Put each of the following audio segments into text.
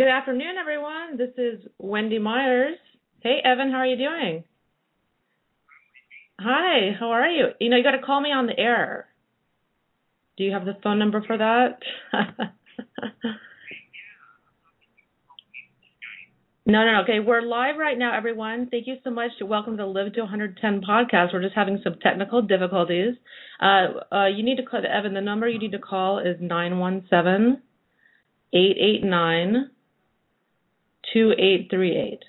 Good afternoon, everyone. This is Wendy Myers. Hey, Evan, how are you doing? Hi, how are you? You know, you got to call me on the air. Do you have the phone number for that? no, no, no. Okay, we're live right now, everyone. Thank you so much. Welcome to Live to 110 podcast. We're just having some technical difficulties. Uh, uh, you need to call Evan. The number you need to call is 917 889 2838.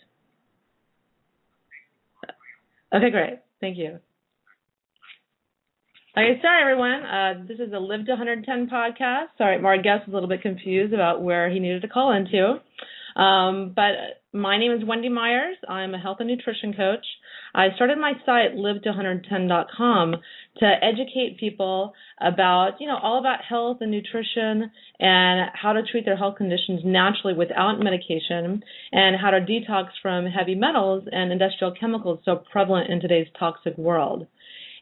Okay, great. Thank you. Okay, sorry everyone. Uh, this is the Live to 110 podcast. Sorry, my guest was a little bit confused about where he needed to call into. Um, but my name is Wendy Myers. I'm a health and nutrition coach. I started my site live110.com to educate people about, you know, all about health and nutrition and how to treat their health conditions naturally without medication and how to detox from heavy metals and industrial chemicals so prevalent in today's toxic world.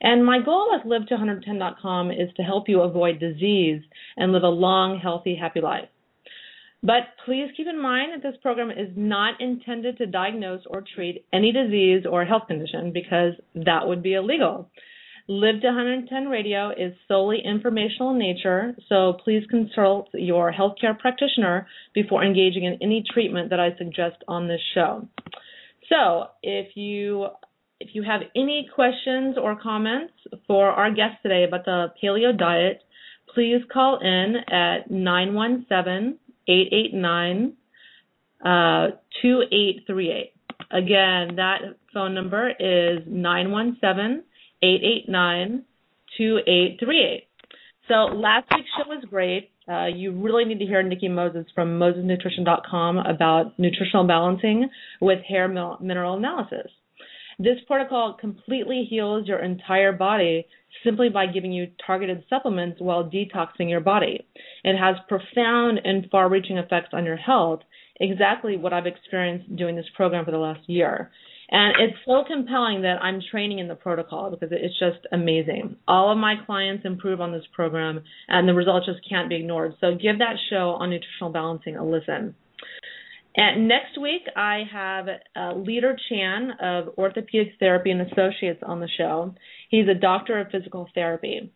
And my goal with live110.com is to help you avoid disease and live a long, healthy, happy life. But please keep in mind that this program is not intended to diagnose or treat any disease or health condition because that would be illegal. Live to 110 Radio is solely informational in nature, so please consult your healthcare practitioner before engaging in any treatment that I suggest on this show. So, if you if you have any questions or comments for our guest today about the paleo diet, please call in at 917 889 uh, 2838. Again, that phone number is 917 889 2838. So last week's show was great. Uh, you really need to hear Nikki Moses from MosesNutrition.com about nutritional balancing with hair mineral analysis. This protocol completely heals your entire body simply by giving you targeted supplements while detoxing your body. It has profound and far reaching effects on your health, exactly what I've experienced doing this program for the last year. And it's so compelling that I'm training in the protocol because it's just amazing. All of my clients improve on this program, and the results just can't be ignored. So give that show on nutritional balancing a listen. And next week, I have uh, Leader Chan of Orthopedic Therapy and Associates on the show. He's a doctor of physical therapy.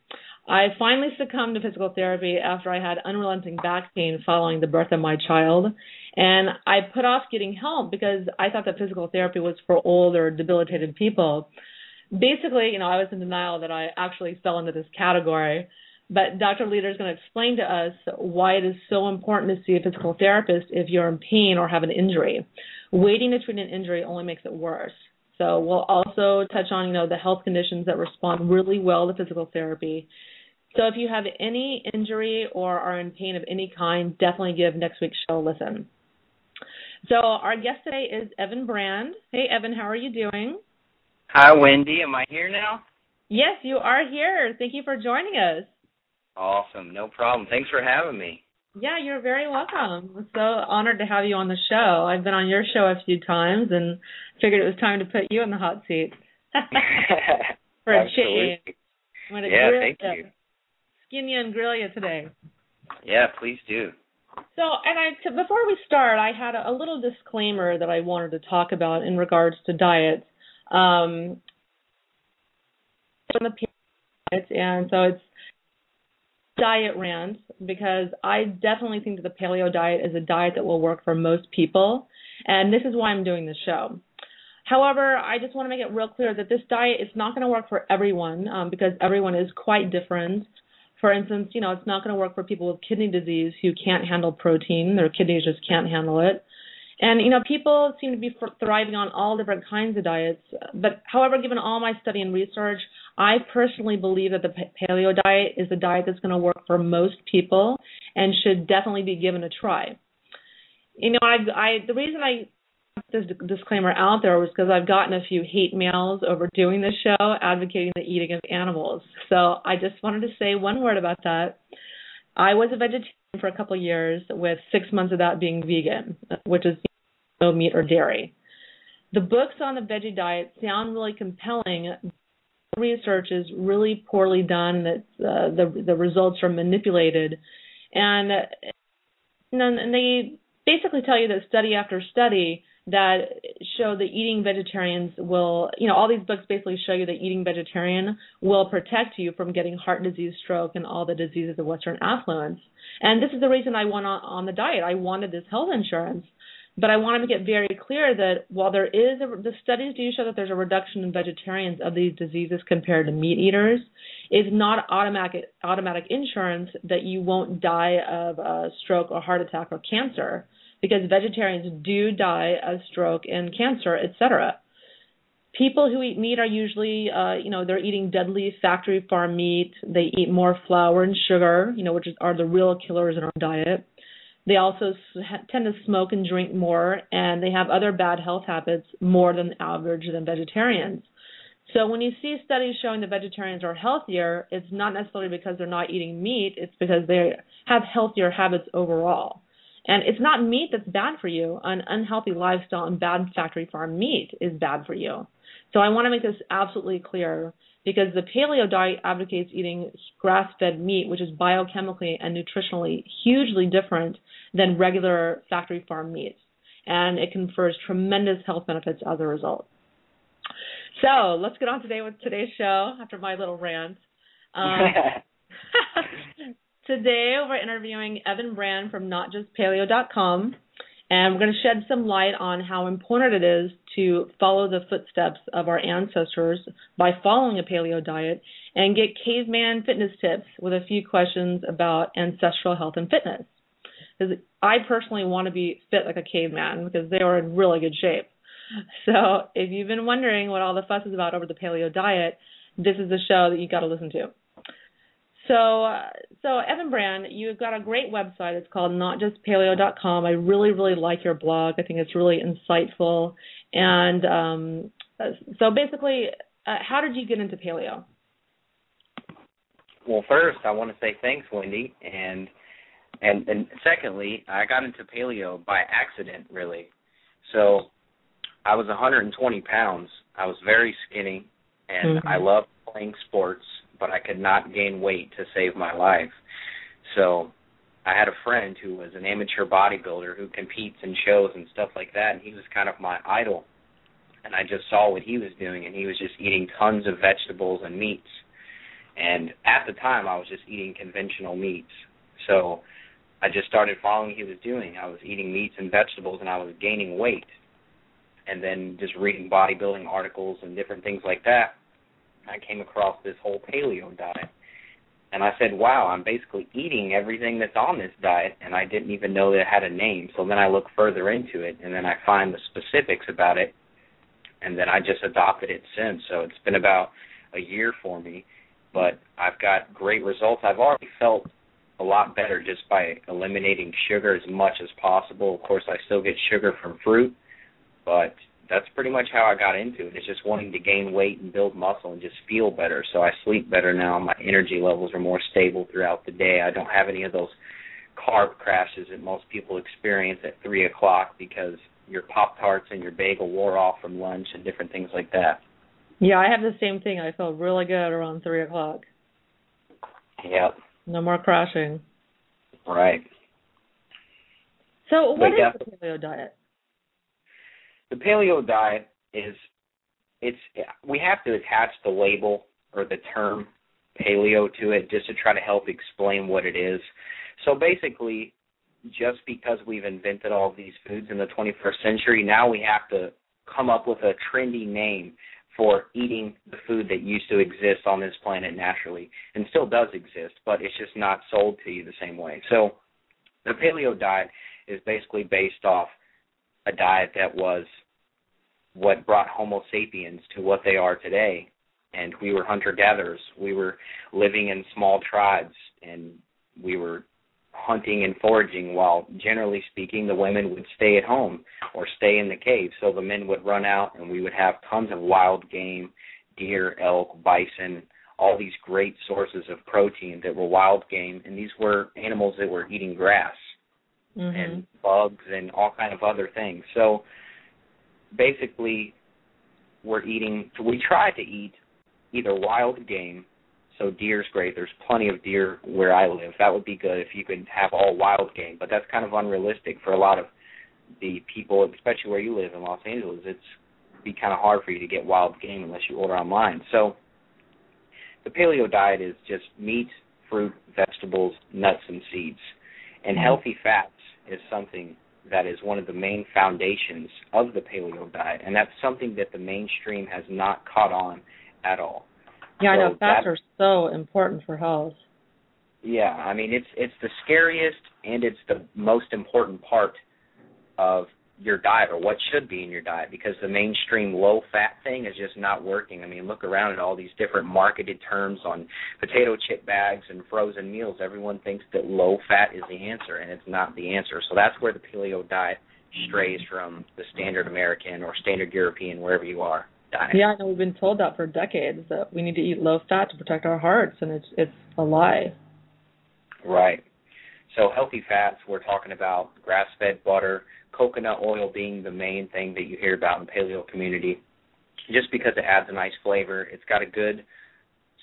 I finally succumbed to physical therapy after I had unrelenting back pain following the birth of my child. And I put off getting help because I thought that physical therapy was for old or debilitated people. Basically, you know, I was in denial that I actually fell into this category. But Dr. Leader is going to explain to us why it is so important to see a physical therapist if you're in pain or have an injury. Waiting to treat an injury only makes it worse. So we'll also touch on, you know, the health conditions that respond really well to physical therapy. So if you have any injury or are in pain of any kind, definitely give next week's show a listen. So our guest today is Evan Brand. Hey Evan, how are you doing? Hi Wendy, am I here now? Yes, you are here. Thank you for joining us. Awesome. No problem. Thanks for having me. Yeah, you're very welcome. I'm so honored to have you on the show. I've been on your show a few times and figured it was time to put you in the hot seat. For a change. Yeah, thank you. you. Skin you and grill you today. Yeah, please do. So, and I t- before we start, I had a, a little disclaimer that I wanted to talk about in regards to diets. Um, and so it's diet rant because I definitely think that the paleo diet is a diet that will work for most people, and this is why I'm doing this show. However, I just want to make it real clear that this diet is not going to work for everyone um, because everyone is quite different. For instance, you know, it's not going to work for people with kidney disease who can't handle protein; their kidneys just can't handle it. And you know, people seem to be thriving on all different kinds of diets. But however, given all my study and research, I personally believe that the paleo diet is a diet that's going to work for most people and should definitely be given a try. You know, I, I the reason I put this disclaimer out there was because I've gotten a few hate mails over doing this show advocating the eating of animals. So I just wanted to say one word about that. I was a vegetarian for a couple of years with six months of that being vegan, which is no meat or dairy. The books on the veggie diet sound really compelling. Research is really poorly done. That uh, the the results are manipulated, and and they basically tell you that study after study that show that eating vegetarians will, you know, all these books basically show you that eating vegetarian will protect you from getting heart disease, stroke, and all the diseases of Western affluence. And this is the reason I went on, on the diet. I wanted this health insurance. But I want to make it very clear that while there is a, the studies do show that there's a reduction in vegetarians of these diseases compared to meat eaters, is not automatic automatic insurance that you won't die of a stroke or heart attack or cancer because vegetarians do die of stroke and cancer, etc. People who eat meat are usually, uh, you know, they're eating deadly factory farm meat. They eat more flour and sugar, you know, which is, are the real killers in our diet. They also tend to smoke and drink more, and they have other bad health habits more than average than vegetarians. So when you see studies showing that vegetarians are healthier, it's not necessarily because they're not eating meat, it's because they have healthier habits overall. And it's not meat that's bad for you. An unhealthy lifestyle and bad factory farm meat is bad for you. So I want to make this absolutely clear because the paleo diet advocates eating grass fed meat, which is biochemically and nutritionally hugely different than regular factory farm meats. And it confers tremendous health benefits as a result. So let's get on today with today's show after my little rant. Um, Today we're interviewing Evan Brand from NotJustPaleo.com, and we're going to shed some light on how important it is to follow the footsteps of our ancestors by following a paleo diet and get caveman fitness tips with a few questions about ancestral health and fitness. Because I personally want to be fit like a caveman because they were in really good shape. So if you've been wondering what all the fuss is about over the paleo diet, this is the show that you got to listen to. So, uh, so Evan Brand, you've got a great website. It's called notjustpaleo.com. I really, really like your blog. I think it's really insightful. And um, so, basically, uh, how did you get into paleo? Well, first, I want to say thanks, Wendy, and and and secondly, I got into paleo by accident, really. So, I was 120 pounds. I was very skinny, and mm-hmm. I loved playing sports but I could not gain weight to save my life. So I had a friend who was an amateur bodybuilder who competes in shows and stuff like that, and he was kind of my idol. And I just saw what he was doing, and he was just eating tons of vegetables and meats. And at the time, I was just eating conventional meats. So I just started following what he was doing. I was eating meats and vegetables, and I was gaining weight. And then just reading bodybuilding articles and different things like that. I came across this whole paleo diet. And I said, wow, I'm basically eating everything that's on this diet, and I didn't even know that it had a name. So then I look further into it, and then I find the specifics about it, and then I just adopted it since. So it's been about a year for me, but I've got great results. I've already felt a lot better just by eliminating sugar as much as possible. Of course, I still get sugar from fruit, but that's pretty much how I got into it. It's just wanting to gain weight and build muscle and just feel better. So I sleep better now. My energy levels are more stable throughout the day. I don't have any of those carb crashes that most people experience at three o'clock because your pop tarts and your bagel wore off from lunch and different things like that. Yeah, I have the same thing. I feel really good around three o'clock. Yep. No more crashing. Right. So, what is the paleo diet? the paleo diet is it's we have to attach the label or the term paleo to it just to try to help explain what it is. So basically, just because we've invented all these foods in the 21st century, now we have to come up with a trendy name for eating the food that used to exist on this planet naturally and still does exist, but it's just not sold to you the same way. So the paleo diet is basically based off a diet that was what brought Homo sapiens to what they are today. And we were hunter gatherers. We were living in small tribes and we were hunting and foraging while generally speaking the women would stay at home or stay in the cave. So the men would run out and we would have tons of wild game, deer, elk, bison, all these great sources of protein that were wild game and these were animals that were eating grass mm-hmm. and bugs and all kind of other things. So basically we're eating we try to eat either wild game so deer's great there's plenty of deer where i live that would be good if you could have all wild game but that's kind of unrealistic for a lot of the people, especially where you live in Los Angeles, it's be kind of hard for you to get wild game unless you order online. So the paleo diet is just meat, fruit, vegetables, nuts, and seeds. And mm-hmm. healthy fats is something that is one of the main foundations of the paleo diet, and that's something that the mainstream has not caught on at all. Yeah, so I know fats are so important for health. Yeah, I mean it's it's the scariest and it's the most important part of your diet or what should be in your diet because the mainstream low fat thing is just not working. I mean, look around at all these different marketed terms on potato chip bags and frozen meals. Everyone thinks that low fat is the answer and it's not the answer. So that's where the paleo diet strays from the standard American or standard European wherever you are diet. Yeah, I know we've been told that for decades that we need to eat low fat to protect our hearts and it's it's a lie. Right. So healthy fats, we're talking about grass-fed butter, coconut oil being the main thing that you hear about in the paleo community, just because it adds a nice flavor. It's got a good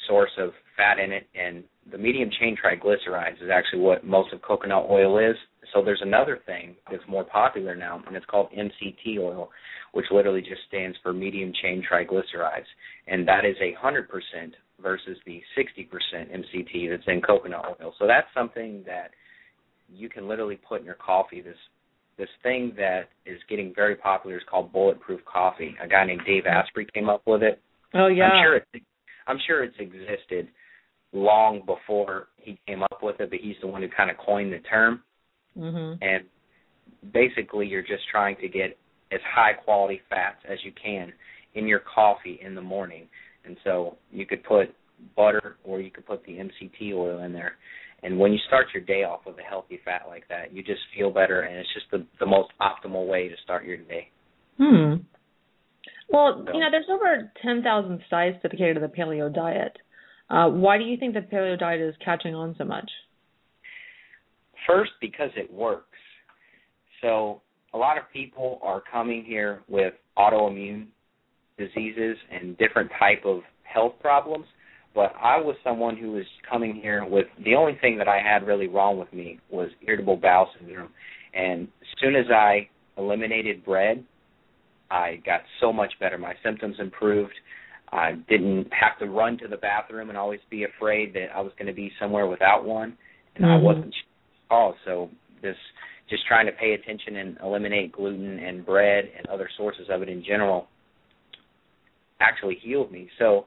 source of fat in it, and the medium chain triglycerides is actually what most of coconut oil is. So there's another thing that's more popular now, and it's called MCT oil, which literally just stands for medium chain triglycerides, and that is a hundred percent versus the 60% MCT that's in coconut oil. So that's something that you can literally put in your coffee. This this thing that is getting very popular is called bulletproof coffee. A guy named Dave Asprey came up with it. Oh yeah. I'm sure I'm sure it's existed long before he came up with it, but he's the one who kind of coined the term. Mm-hmm. And basically, you're just trying to get as high quality fats as you can in your coffee in the morning. And so you could put butter or you could put the MCT oil in there. And when you start your day off with a healthy fat like that, you just feel better, and it's just the the most optimal way to start your day. Hmm. Well, so. you know, there's over 10,000 sites dedicated to the paleo diet. Uh, why do you think the paleo diet is catching on so much? First, because it works. So, a lot of people are coming here with autoimmune diseases and different type of health problems but I was someone who was coming here with the only thing that I had really wrong with me was irritable bowel syndrome. And as soon as I eliminated bread, I got so much better. My symptoms improved. I didn't have to run to the bathroom and always be afraid that I was going to be somewhere without one, and mm-hmm. I wasn't. Oh, so this just trying to pay attention and eliminate gluten and bread and other sources of it in general actually healed me. So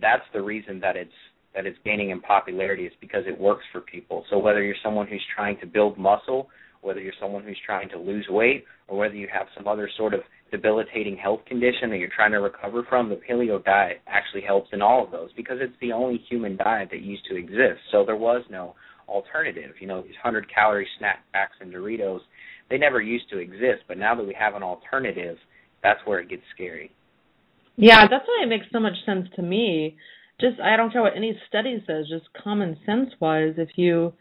that's the reason that it's that it's gaining in popularity is because it works for people. So whether you're someone who's trying to build muscle, whether you're someone who's trying to lose weight, or whether you have some other sort of debilitating health condition that you're trying to recover from, the paleo diet actually helps in all of those because it's the only human diet that used to exist. So there was no alternative. You know, these 100 calorie snack packs and Doritos, they never used to exist, but now that we have an alternative, that's where it gets scary. Yeah, that's why it makes so much sense to me. Just I don't care what any study says, just common sense wise, if you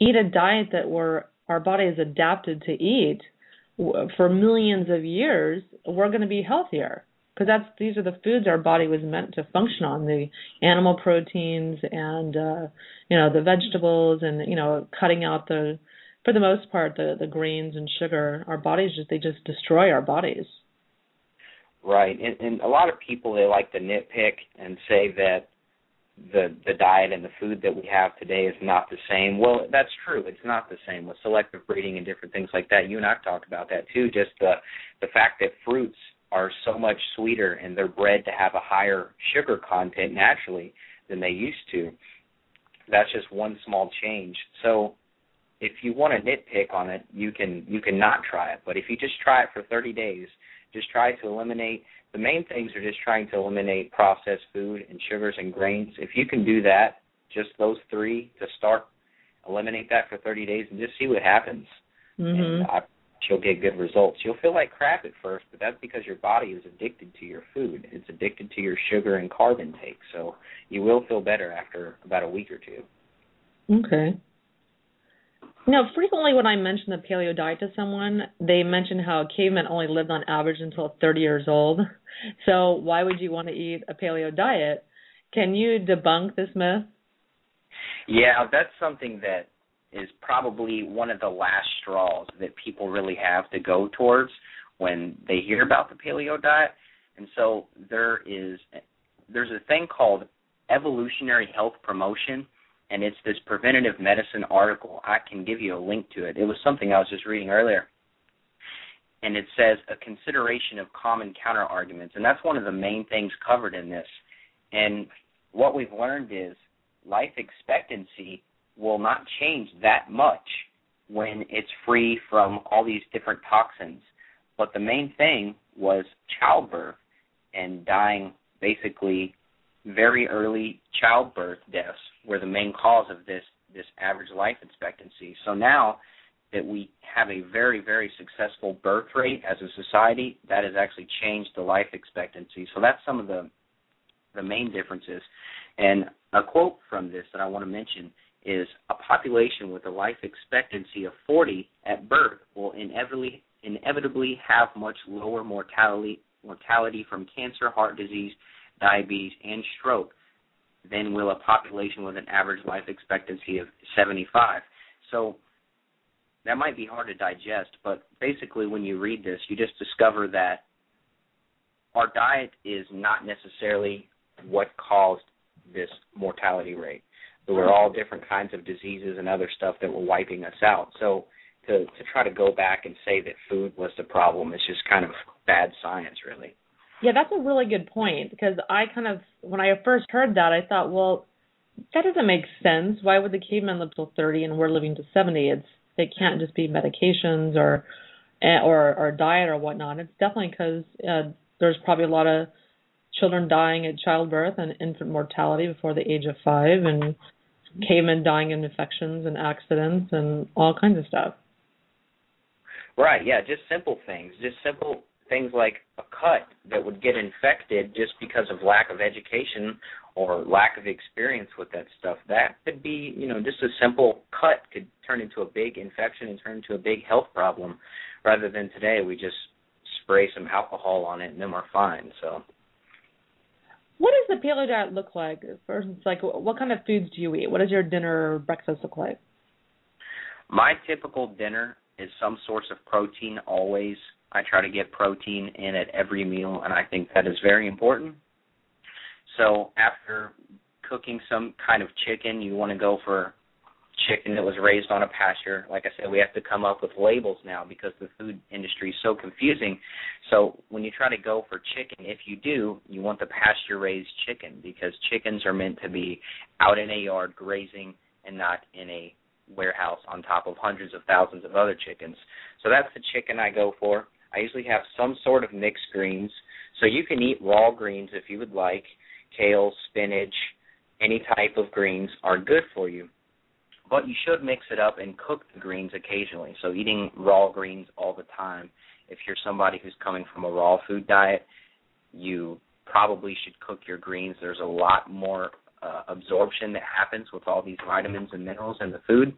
eat a diet that we're our body is adapted to eat for millions of years, we're going to be healthier because that's these are the foods our body was meant to function on the animal proteins and uh you know the vegetables and you know cutting out the for the most part the the grains and sugar our bodies just they just destroy our bodies Right, and, and a lot of people they like to nitpick and say that the the diet and the food that we have today is not the same. Well, that's true. It's not the same with selective breeding and different things like that. You and I've talked about that too. Just the the fact that fruits are so much sweeter and they're bred to have a higher sugar content naturally than they used to. That's just one small change. So if you want to nitpick on it, you can you can not try it. But if you just try it for 30 days just try to eliminate the main things are just trying to eliminate processed food and sugars and grains. If you can do that, just those three to start, eliminate that for 30 days and just see what happens. Mm-hmm. And I, you'll get good results. You'll feel like crap at first, but that's because your body is addicted to your food. It's addicted to your sugar and carb intake. So you will feel better after about a week or two. Okay. Now, frequently when I mention the paleo diet to someone, they mention how cavemen only lived on average until 30 years old. So why would you want to eat a paleo diet? Can you debunk this myth? Yeah, that's something that is probably one of the last straws that people really have to go towards when they hear about the paleo diet. And so there is there's a thing called evolutionary health promotion and it's this preventative medicine article. I can give you a link to it. It was something I was just reading earlier. And it says a consideration of common counter arguments. And that's one of the main things covered in this. And what we've learned is life expectancy will not change that much when it's free from all these different toxins. But the main thing was childbirth and dying basically very early childbirth deaths were the main cause of this this average life expectancy. So now that we have a very very successful birth rate as a society, that has actually changed the life expectancy. So that's some of the the main differences. And a quote from this that I want to mention is a population with a life expectancy of 40 at birth will inevitably inevitably have much lower mortality mortality from cancer, heart disease, diabetes, and stroke than will a population with an average life expectancy of 75. So that might be hard to digest, but basically when you read this, you just discover that our diet is not necessarily what caused this mortality rate. There were all different kinds of diseases and other stuff that were wiping us out. So to to try to go back and say that food was the problem is just kind of bad science, really. Yeah, that's a really good point because I kind of when I first heard that I thought, well, that doesn't make sense. Why would the cavemen live till 30 and we're living to 70? It's it can't just be medications or eh, or or diet or whatnot. It's definitely because uh, there's probably a lot of children dying at childbirth and infant mortality before the age of five, and cavemen dying in infections and accidents and all kinds of stuff. Right. Yeah. Just simple things. Just simple things like a cut that would get infected just because of lack of education or lack of experience with that stuff. That could be, you know, just a simple cut could turn into a big infection and turn into a big health problem rather than today we just spray some alcohol on it and then we're fine. So what does the paleo diet look like? For instance, like what kind of foods do you eat? What does your dinner or breakfast look like? My typical dinner is some source of protein always. I try to get protein in at every meal, and I think that is very important. So after cooking some kind of chicken, you want to go for chicken that was raised on a pasture. Like I said, we have to come up with labels now because the food industry is so confusing. So when you try to go for chicken, if you do, you want the pasture raised chicken because chickens are meant to be out in a yard grazing and not in a warehouse on top of hundreds of thousands of other chickens. So that's the chicken I go for. I usually have some sort of mixed greens. So you can eat raw greens if you would like. Kale, spinach, any type of greens are good for you. But you should mix it up and cook the greens occasionally. So eating raw greens all the time, if you're somebody who's coming from a raw food diet, you probably should cook your greens. There's a lot more uh, absorption that happens with all these vitamins and minerals in the food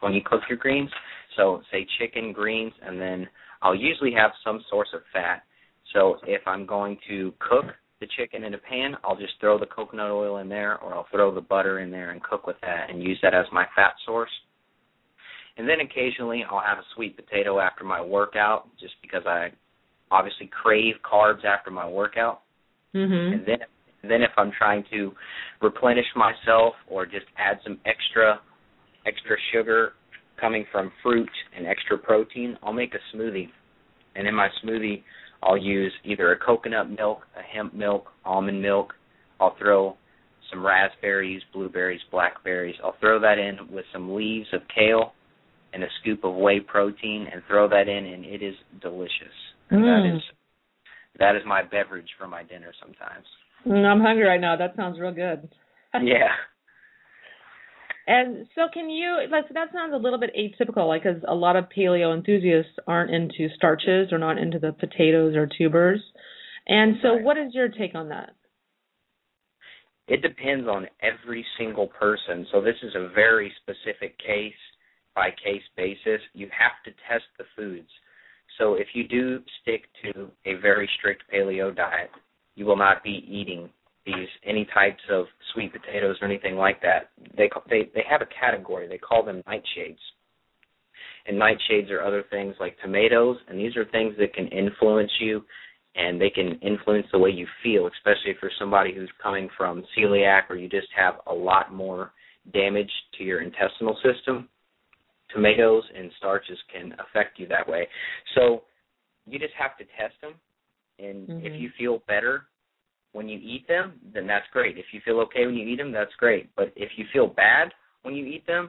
when you cook your greens. So, say chicken, greens, and then I'll usually have some source of fat. So, if I'm going to cook the chicken in a pan, I'll just throw the coconut oil in there, or I'll throw the butter in there and cook with that and use that as my fat source. And then occasionally I'll have a sweet potato after my workout, just because I obviously crave carbs after my workout. Mm-hmm. And then then if I'm trying to replenish myself or just add some extra extra sugar coming from fruit and extra protein, I'll make a smoothie. And in my smoothie, I'll use either a coconut milk, a hemp milk, almond milk. I'll throw some raspberries, blueberries, blackberries. I'll throw that in with some leaves of kale and a scoop of whey protein and throw that in and it is delicious. Mm. That is that is my beverage for my dinner sometimes. Mm, I'm hungry right now. That sounds real good. yeah. And so, can you? Like, that sounds a little bit atypical, like, because a lot of paleo enthusiasts aren't into starches or not into the potatoes or tubers. And so, what is your take on that? It depends on every single person. So, this is a very specific case by case basis. You have to test the foods. So, if you do stick to a very strict paleo diet, you will not be eating these any types of sweet potatoes or anything like that. They they they have a category. They call them nightshades. And nightshades are other things like tomatoes, and these are things that can influence you and they can influence the way you feel, especially if you're somebody who's coming from celiac or you just have a lot more damage to your intestinal system. Tomatoes and starches can affect you that way. So you just have to test them, and mm-hmm. if you feel better when you eat them, then that's great. If you feel okay when you eat them, that's great. But if you feel bad when you eat them,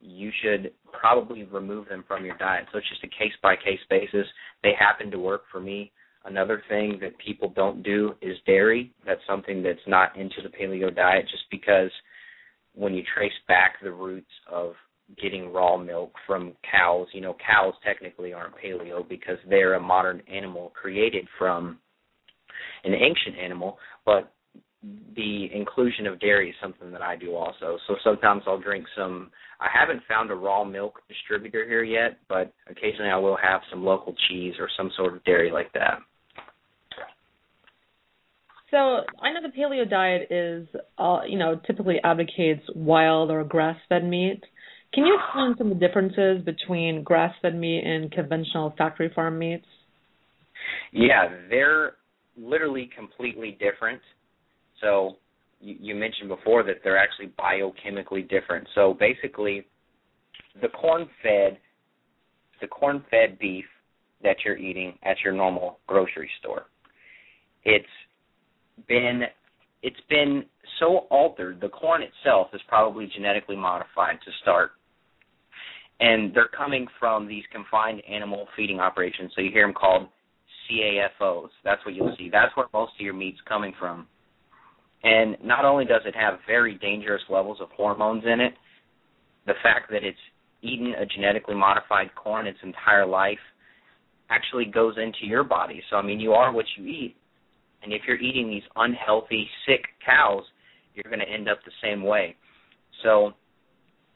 you should probably remove them from your diet. So it's just a case by case basis. They happen to work for me. Another thing that people don't do is dairy. That's something that's not into the paleo diet just because when you trace back the roots of getting raw milk from cows, you know, cows technically aren't paleo because they're a modern animal created from an ancient animal, but the inclusion of dairy is something that I do also. So sometimes I'll drink some I haven't found a raw milk distributor here yet, but occasionally I will have some local cheese or some sort of dairy like that. So I know the paleo diet is, uh, you know, typically advocates wild or grass-fed meat. Can you explain some of the differences between grass-fed meat and conventional factory farm meats? Yeah, they're literally completely different. So you, you mentioned before that they're actually biochemically different. So basically, the corn-fed, the corn-fed beef that you're eating at your normal grocery store, it's been it's been so altered. The corn itself is probably genetically modified to start, and they're coming from these confined animal feeding operations. So you hear them called CAFOs. That's what you'll see. That's where most of your meat's coming from. And not only does it have very dangerous levels of hormones in it, the fact that it's eaten a genetically modified corn its entire life actually goes into your body. So I mean, you are what you eat. And if you're eating these unhealthy, sick cows, you're going to end up the same way. So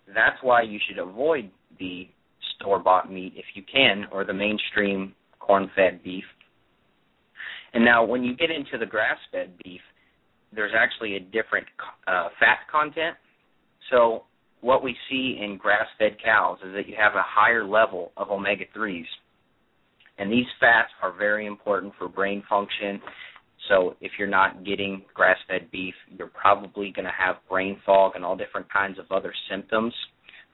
that's why you should avoid the store bought meat if you can, or the mainstream corn fed beef. And now, when you get into the grass fed beef, there's actually a different uh, fat content. So, what we see in grass fed cows is that you have a higher level of omega 3s. And these fats are very important for brain function so if you're not getting grass-fed beef, you're probably going to have brain fog and all different kinds of other symptoms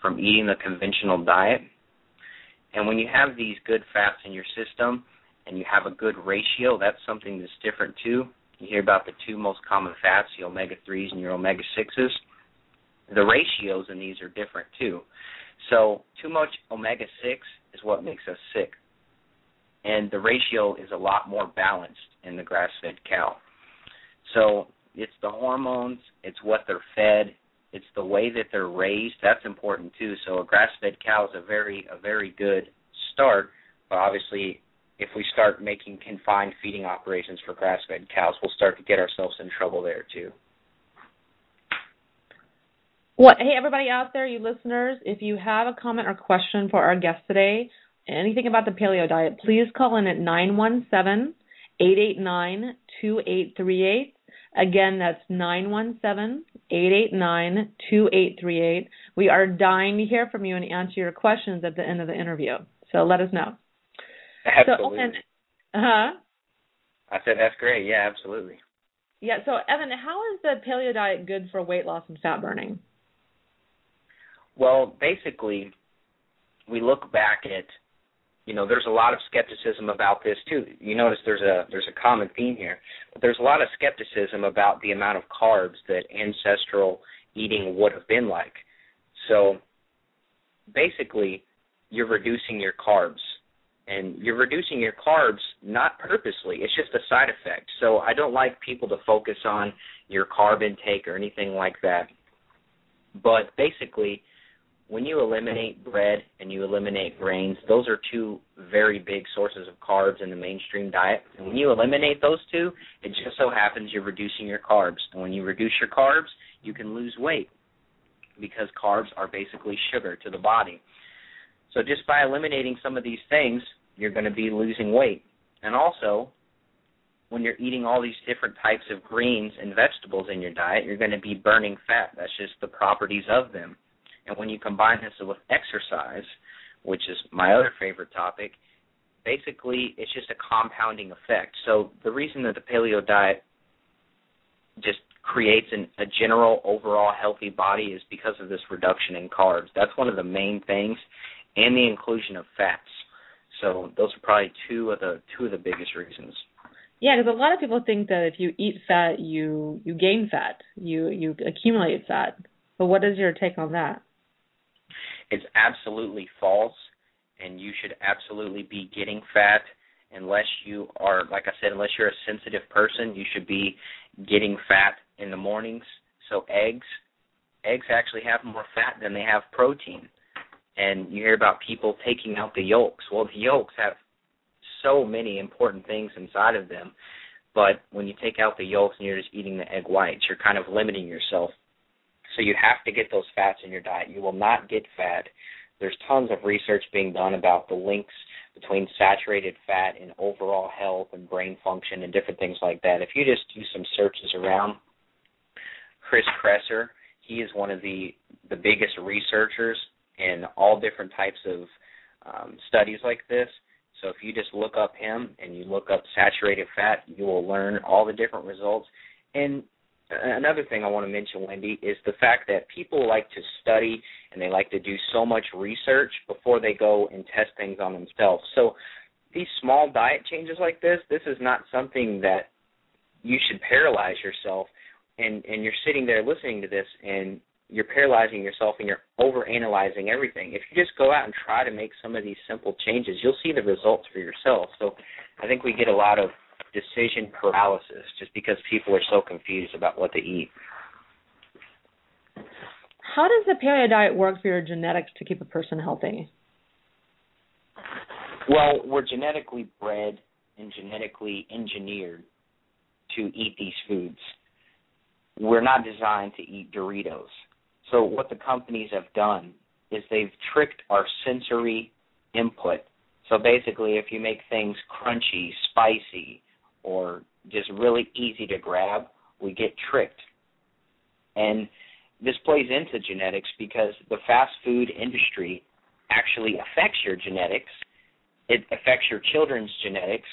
from eating the conventional diet. And when you have these good fats in your system and you have a good ratio, that's something that's different too. You hear about the two most common fats, the omega 3s and your omega 6s. The ratios in these are different too. So, too much omega 6 is what makes us sick and the ratio is a lot more balanced in the grass-fed cow. So it's the hormones, it's what they're fed, it's the way that they're raised. That's important too. So a grass-fed cow is a very a very good start, but obviously if we start making confined feeding operations for grass-fed cows, we'll start to get ourselves in trouble there too. Well, hey everybody out there, you listeners, if you have a comment or question for our guest today, anything about the paleo diet, please call in at 917 889 2838. Again, that's 917 889 2838. We are dying to hear from you and answer your questions at the end of the interview. So let us know. Absolutely. So, huh? I said that's great. Yeah, absolutely. Yeah. So, Evan, how is the paleo diet good for weight loss and fat burning? Well, basically, we look back at you know there's a lot of skepticism about this too you notice there's a there's a common theme here but there's a lot of skepticism about the amount of carbs that ancestral eating would have been like so basically you're reducing your carbs and you're reducing your carbs not purposely it's just a side effect so i don't like people to focus on your carb intake or anything like that but basically when you eliminate bread and you eliminate grains, those are two very big sources of carbs in the mainstream diet. And when you eliminate those two, it just so happens you're reducing your carbs. And when you reduce your carbs, you can lose weight because carbs are basically sugar to the body. So just by eliminating some of these things, you're going to be losing weight. And also, when you're eating all these different types of greens and vegetables in your diet, you're going to be burning fat. That's just the properties of them. And when you combine this with exercise, which is my other favorite topic, basically it's just a compounding effect. So the reason that the paleo diet just creates an, a general overall healthy body is because of this reduction in carbs. That's one of the main things, and the inclusion of fats. So those are probably two of the two of the biggest reasons. Yeah, because a lot of people think that if you eat fat, you you gain fat, you you accumulate fat. But what is your take on that? It's absolutely false, and you should absolutely be getting fat unless you are, like I said, unless you're a sensitive person, you should be getting fat in the mornings. So eggs, eggs actually have more fat than they have protein. And you hear about people taking out the yolks. Well, the yolks have so many important things inside of them. But when you take out the yolks and you're just eating the egg whites, you're kind of limiting yourself. So you have to get those fats in your diet. You will not get fat. There's tons of research being done about the links between saturated fat and overall health and brain function and different things like that. If you just do some searches around, Chris Kresser, he is one of the the biggest researchers in all different types of um, studies like this. So if you just look up him and you look up saturated fat, you will learn all the different results. And another thing I want to mention, Wendy, is the fact that people like to study and they like to do so much research before they go and test things on themselves. So these small diet changes like this, this is not something that you should paralyze yourself and and you're sitting there listening to this and you're paralyzing yourself and you're overanalyzing everything. If you just go out and try to make some of these simple changes, you'll see the results for yourself. So I think we get a lot of decision paralysis just because people are so confused about what to eat. How does the paleo diet work for your genetics to keep a person healthy? Well, we're genetically bred and genetically engineered to eat these foods. We're not designed to eat Doritos so what the companies have done is they've tricked our sensory input. So basically, if you make things crunchy, spicy, or just really easy to grab, we get tricked. And this plays into genetics because the fast food industry actually affects your genetics. It affects your children's genetics.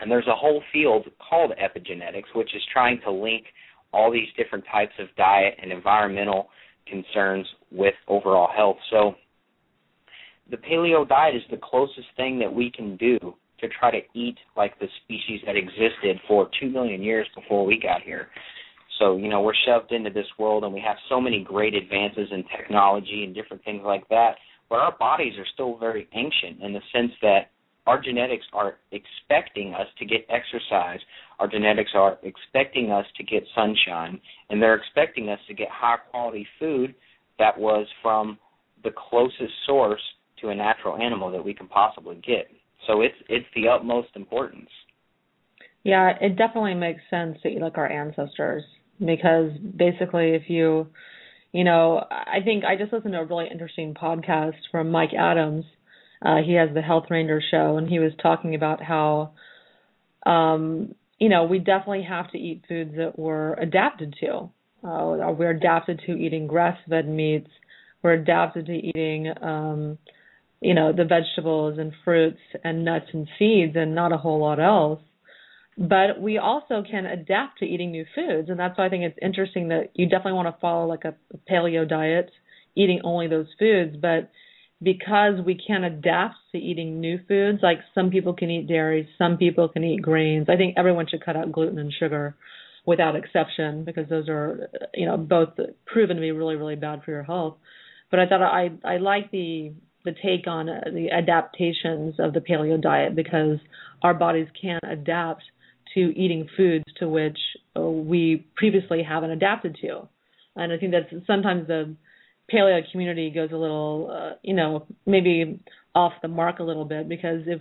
And there's a whole field called epigenetics, which is trying to link all these different types of diet and environmental concerns with overall health. So the paleo diet is the closest thing that we can do to try to eat like the species that existed for 2 million years before we got here. So, you know, we're shoved into this world and we have so many great advances in technology and different things like that, but our bodies are still very ancient in the sense that our genetics are expecting us to get exercise. Our genetics are expecting us to get sunshine, and they're expecting us to get high quality food that was from the closest source to a natural animal that we can possibly get. So it's it's the utmost importance. Yeah, it definitely makes sense to eat like our ancestors because basically if you you know, I think I just listened to a really interesting podcast from Mike Adams uh, he has the Health Ranger show, and he was talking about how, um, you know, we definitely have to eat foods that we're adapted to. Uh, we're adapted to eating grass-fed meats. We're adapted to eating, um, you know, the vegetables and fruits and nuts and seeds, and not a whole lot else. But we also can adapt to eating new foods, and that's why I think it's interesting that you definitely want to follow like a paleo diet, eating only those foods, but because we can't adapt to eating new foods, like some people can eat dairy, some people can eat grains. I think everyone should cut out gluten and sugar without exception because those are, you know, both proven to be really, really bad for your health. But I thought I I like the the take on uh, the adaptations of the paleo diet because our bodies can adapt to eating foods to which uh, we previously haven't adapted to. And I think that's sometimes the paleo community goes a little, uh, you know, maybe off the mark a little bit because if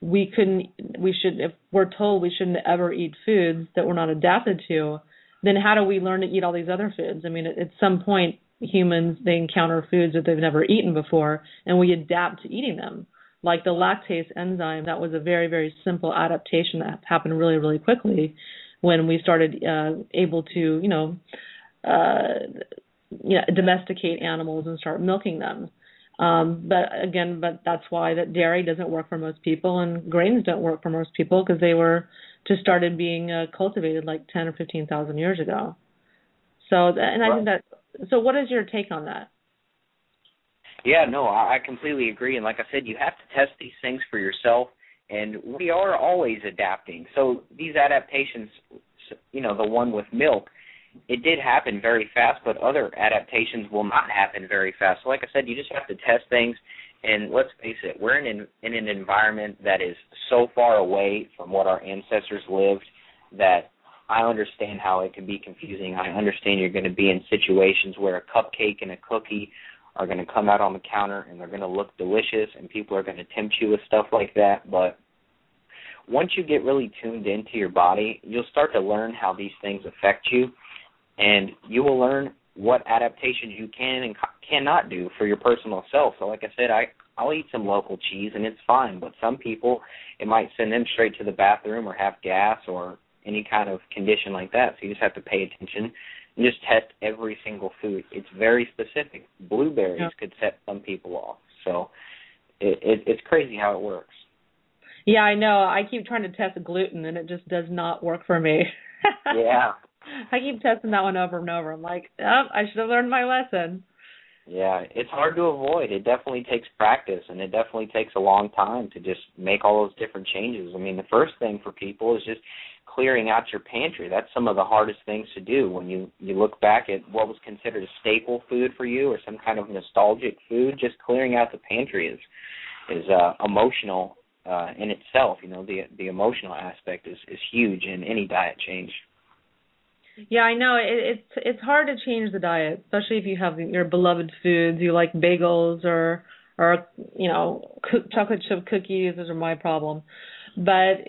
we couldn't, we should, if we're told we shouldn't ever eat foods that we're not adapted to, then how do we learn to eat all these other foods? I mean, at, at some point, humans they encounter foods that they've never eaten before, and we adapt to eating them. like the lactase enzyme, that was a very, very simple adaptation that happened really, really quickly when we started uh, able to, you know, uh, you know, domesticate animals and start milking them. Um, but again, but that's why that dairy doesn't work for most people and grains don't work for most people because they were just started being uh, cultivated like 10 or 15,000 years ago. So, and I right. think that. So, what is your take on that? Yeah, no, I completely agree. And like I said, you have to test these things for yourself, and we are always adapting. So these adaptations, you know, the one with milk, it did happen very fast, but other adaptations will not happen very fast. So like I said, you just have to test things. And let's face it, we're in in an environment that is so far away from what our ancestors lived that I understand how it can be confusing. I understand you're going to be in situations where a cupcake and a cookie are going to come out on the counter and they're going to look delicious and people are going to tempt you with stuff like that but once you get really tuned into your body you'll start to learn how these things affect you and you will learn what adaptations you can and cannot do for your personal self so like i said i i'll eat some local cheese and it's fine but some people it might send them straight to the bathroom or have gas or any kind of condition like that so you just have to pay attention and just test every single food. It's very specific. Blueberries yeah. could set some people off. So it, it it's crazy how it works. Yeah, I know. I keep trying to test gluten and it just does not work for me. yeah. I keep testing that one over and over. I'm like, oh, I should have learned my lesson. Yeah, it's hard to avoid. It definitely takes practice and it definitely takes a long time to just make all those different changes. I mean, the first thing for people is just clearing out your pantry. That's some of the hardest things to do when you you look back at what was considered a staple food for you or some kind of nostalgic food. Just clearing out the pantry is is uh, emotional uh, in itself. You know, the the emotional aspect is is huge in any diet change. Yeah, I know it, it's it's hard to change the diet, especially if you have your beloved foods. You like bagels or or you know chocolate chip cookies. Those are my problem. But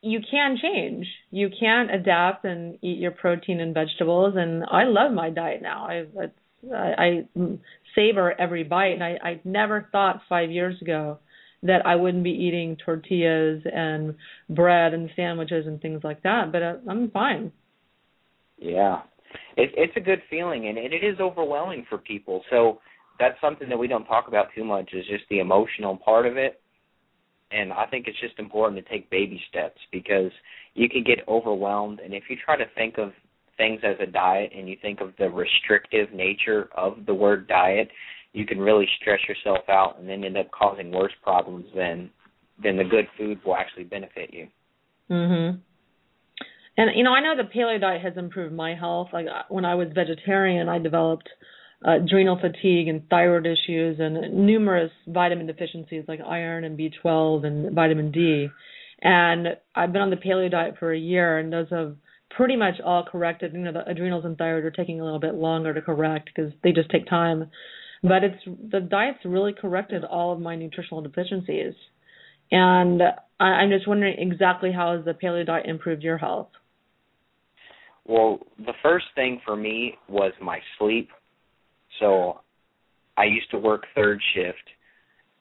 you can change. You can adapt and eat your protein and vegetables. And I love my diet now. I I, I savor every bite. And I I never thought five years ago that I wouldn't be eating tortillas and bread and sandwiches and things like that. But uh, I'm fine. Yeah, it, it's a good feeling, and it, it is overwhelming for people. So that's something that we don't talk about too much is just the emotional part of it and I think it's just important to take baby steps because you can get overwhelmed and if you try to think of things as a diet and you think of the restrictive nature of the word diet, you can really stress yourself out and then end up causing worse problems than than the good food will actually benefit you. Mhm. And you know, I know the paleo diet has improved my health. Like when I was vegetarian, I developed uh, adrenal fatigue and thyroid issues and numerous vitamin deficiencies like iron and B12 and vitamin D. And I've been on the paleo diet for a year, and those have pretty much all corrected. You know, the adrenals and thyroid are taking a little bit longer to correct because they just take time. But it's the diet's really corrected all of my nutritional deficiencies. And I, I'm just wondering exactly how has the paleo diet improved your health? Well, the first thing for me was my sleep. So I used to work third shift,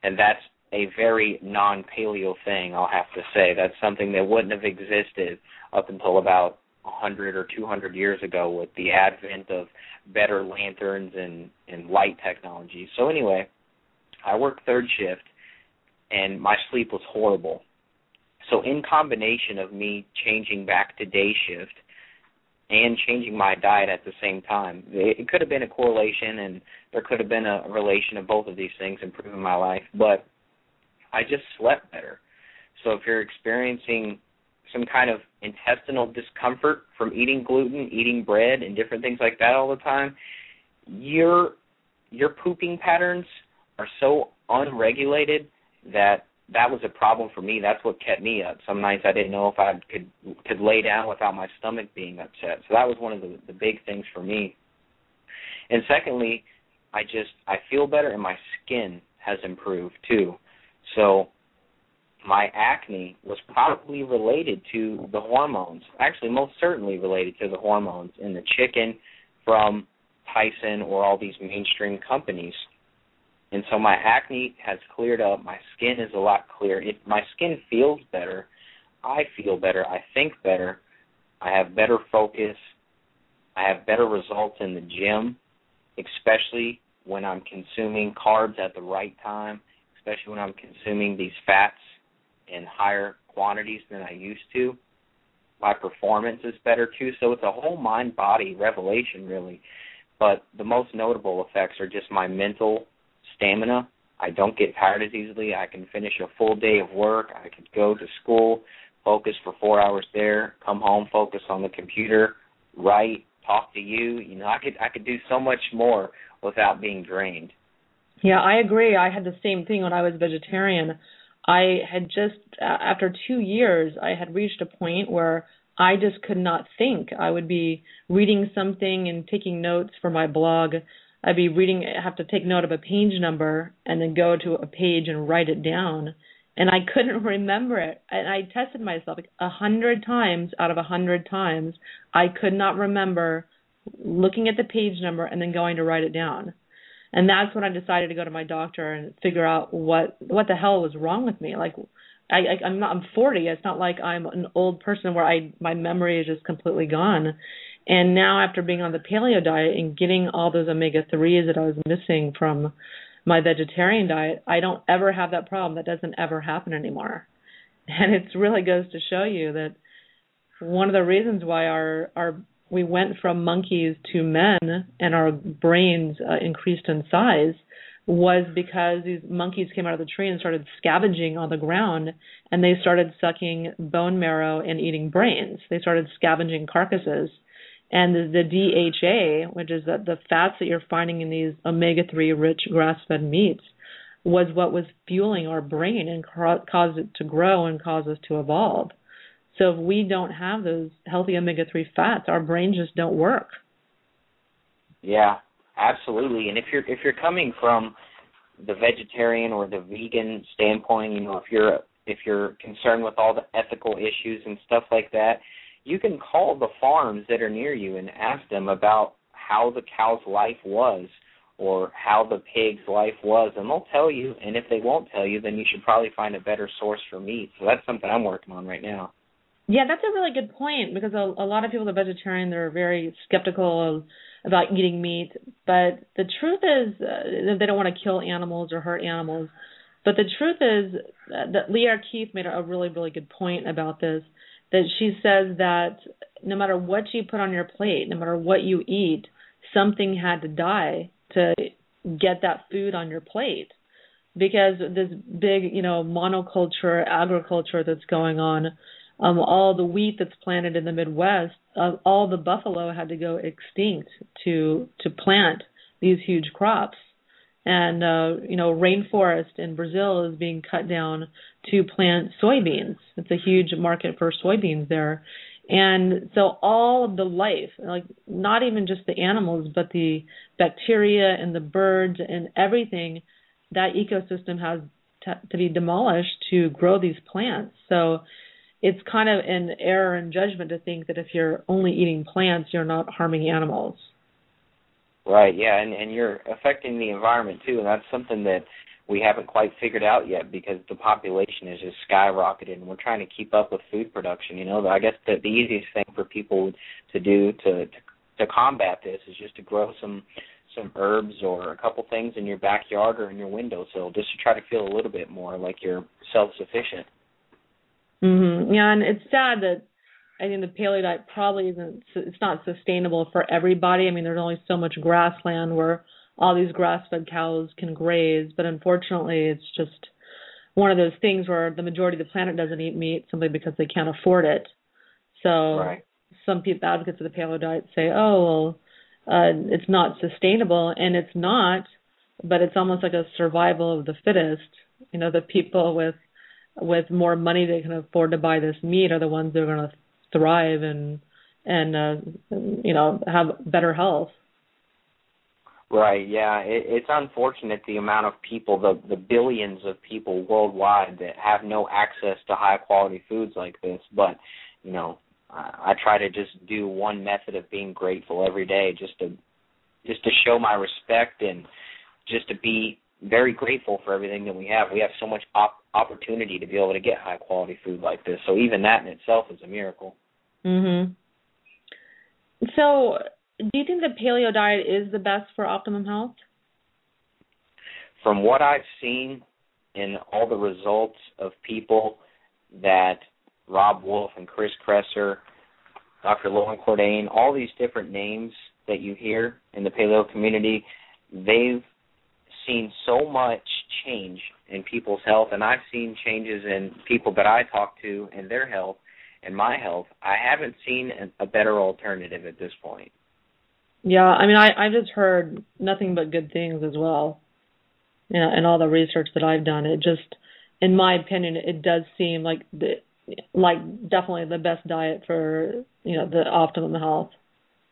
and that's a very non paleo thing, I'll have to say. That's something that wouldn't have existed up until about 100 or 200 years ago with the advent of better lanterns and, and light technology. So, anyway, I worked third shift, and my sleep was horrible. So, in combination of me changing back to day shift, and changing my diet at the same time. It could have been a correlation, and there could have been a relation of both of these things improving my life, but I just slept better. So if you're experiencing some kind of intestinal discomfort from eating gluten, eating bread, and different things like that all the time, your your pooping patterns are so unregulated that that was a problem for me. That's what kept me up. Some nights I didn't know if I could could lay down without my stomach being upset. So that was one of the the big things for me. And secondly, I just I feel better and my skin has improved too. So my acne was probably related to the hormones. Actually, most certainly related to the hormones in the chicken from Tyson or all these mainstream companies. And so my acne has cleared up. My skin is a lot clearer. It, my skin feels better. I feel better. I think better. I have better focus. I have better results in the gym, especially when I'm consuming carbs at the right time, especially when I'm consuming these fats in higher quantities than I used to. My performance is better too. So it's a whole mind body revelation, really. But the most notable effects are just my mental stamina. I don't get tired as easily. I can finish a full day of work. I could go to school, focus for four hours there, come home, focus on the computer, write, talk to you. You know, I could I could do so much more without being drained. Yeah, I agree. I had the same thing when I was vegetarian. I had just uh, after 2 years I had reached a point where I just could not think. I would be reading something and taking notes for my blog I'd be reading, have to take note of a page number and then go to a page and write it down. And I couldn't remember it. And I tested myself like a hundred times out of a hundred times. I could not remember looking at the page number and then going to write it down. And that's when I decided to go to my doctor and figure out what what the hell was wrong with me. Like I, I I'm not I'm 40. It's not like I'm an old person where I my memory is just completely gone. And now, after being on the paleo diet and getting all those omega 3s that I was missing from my vegetarian diet, I don't ever have that problem. That doesn't ever happen anymore. And it really goes to show you that one of the reasons why our our we went from monkeys to men and our brains uh, increased in size was because these monkeys came out of the tree and started scavenging on the ground and they started sucking bone marrow and eating brains. They started scavenging carcasses and the, the DHA, which is the, the fats that you're finding in these omega 3 rich grass fed meats, was what was fueling our brain and ca- caused it to grow and cause us to evolve. So if we don't have those healthy omega 3 fats, our brains just don't work. Yeah, absolutely. And if you're if you're coming from the vegetarian or the vegan standpoint, you know, if you're if you're concerned with all the ethical issues and stuff like that, you can call the farms that are near you and ask them about how the cow's life was or how the pig's life was and they'll tell you and if they won't tell you then you should probably find a better source for meat. So that's something i'm working on right now. Yeah that's a really good point because a, a lot of people that are vegetarian they're very skeptical of, about eating meat. But the truth is uh, they don't want to kill animals or hurt animals. But the truth is uh, that Lierre Keith made a really really good point about this that she says that no matter what you put on your plate, no matter what you eat, something had to die to get that food on your plate. Because this big, you know, monoculture agriculture that's going on, um, all the wheat that's planted in the Midwest, uh, all the buffalo had to go extinct to to plant these huge crops and uh, you know rainforest in Brazil is being cut down to plant soybeans. It's a huge market for soybeans there. And so all of the life, like not even just the animals, but the bacteria and the birds and everything, that ecosystem has to, to be demolished to grow these plants. So it's kind of an error in judgment to think that if you're only eating plants, you're not harming animals. Right. Yeah, and and you're affecting the environment too, and that's something that we haven't quite figured out yet because the population is just skyrocketed, and we're trying to keep up with food production. You know, I guess the the easiest thing for people to do to to, to combat this is just to grow some some herbs or a couple things in your backyard or in your windowsill, just to try to feel a little bit more like you're self sufficient. Mhm. Yeah, and it's sad that I think the paleo diet probably isn't. It's not sustainable for everybody. I mean, there's only so much grassland where all these grass-fed cows can graze, but unfortunately, it's just one of those things where the majority of the planet doesn't eat meat simply because they can't afford it. So right. some people advocates of the paleo diet say, "Oh, well, uh, it's not sustainable," and it's not. But it's almost like a survival of the fittest. You know, the people with with more money they can afford to buy this meat are the ones that are going to thrive and and uh, you know have better health. Right. Yeah. It, it's unfortunate the amount of people, the the billions of people worldwide that have no access to high quality foods like this. But you know, I, I try to just do one method of being grateful every day, just to just to show my respect and just to be very grateful for everything that we have. We have so much op- opportunity to be able to get high quality food like this. So even that in itself is a miracle. Mhm. So, do you think the paleo diet is the best for optimum health? From what I've seen in all the results of people that Robb Wolf and Chris Kresser, Dr. Loren Cordain, all these different names that you hear in the paleo community, they've seen so much change in people's health, and I've seen changes in people that I talk to in their health and my health. I haven't seen a better alternative at this point. Yeah, I mean, I I've just heard nothing but good things as well. You know, and all the research that I've done, it just, in my opinion, it does seem like the like definitely the best diet for you know the optimum health.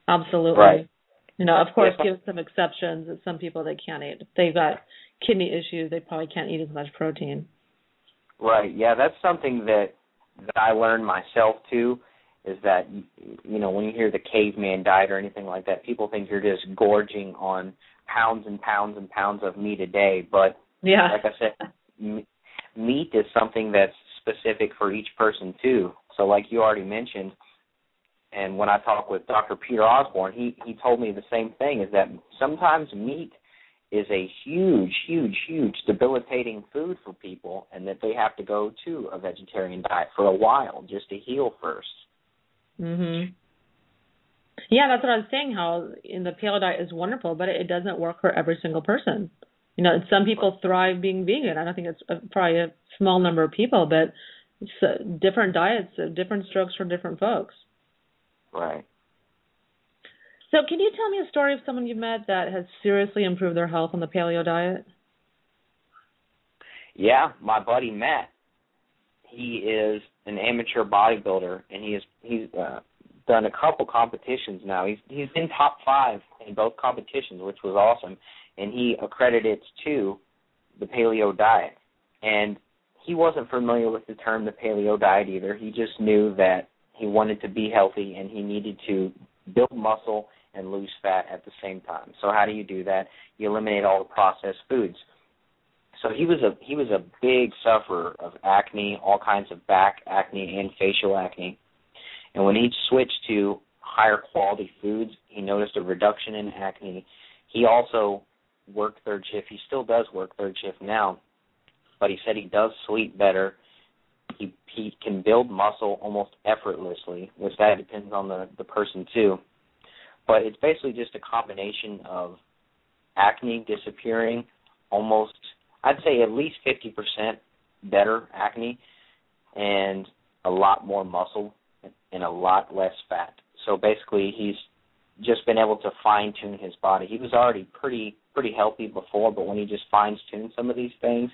Absolutely. Right. You know, of course, give some exceptions. That some people they can't eat. If they've got kidney issues, they probably can't eat as much protein. Right. Yeah, that's something that that I learned myself too. Is that you know when you hear the caveman diet or anything like that, people think you're just gorging on pounds and pounds and pounds of meat a day. But yeah, like I said, m- meat is something that's specific for each person too. So like you already mentioned, and when I talked with Dr. Peter Osborne, he he told me the same thing is that sometimes meat is a huge, huge, huge debilitating food for people, and that they have to go to a vegetarian diet for a while just to heal 1st Mhm. Yeah, that's what I was saying. How in the paleo diet is wonderful, but it doesn't work for every single person. You know, some people thrive being vegan. I don't think it's a, probably a small number of people, but it's uh, different diets, uh, different strokes for different folks. Right. So, can you tell me a story of someone you've met that has seriously improved their health on the paleo diet? Yeah, my buddy Matt. He is an amateur bodybuilder, and he is he's uh, done a couple competitions now. He's he's been top five in both competitions, which was awesome, and he accredits to the paleo diet. And he wasn't familiar with the term the paleo diet either. He just knew that he wanted to be healthy and he needed to build muscle and lose fat at the same time. So how do you do that? You eliminate all the processed foods. So he was a he was a big sufferer of acne, all kinds of back acne and facial acne. And when he switched to higher quality foods, he noticed a reduction in acne. He also worked third shift. He still does work third shift now, but he said he does sleep better. He he can build muscle almost effortlessly, which that depends on the the person too. But it's basically just a combination of acne disappearing, almost I'd say at least fifty percent better acne, and a lot more muscle and a lot less fat. So basically, he's just been able to fine tune his body. He was already pretty pretty healthy before, but when he just fine tunes some of these things,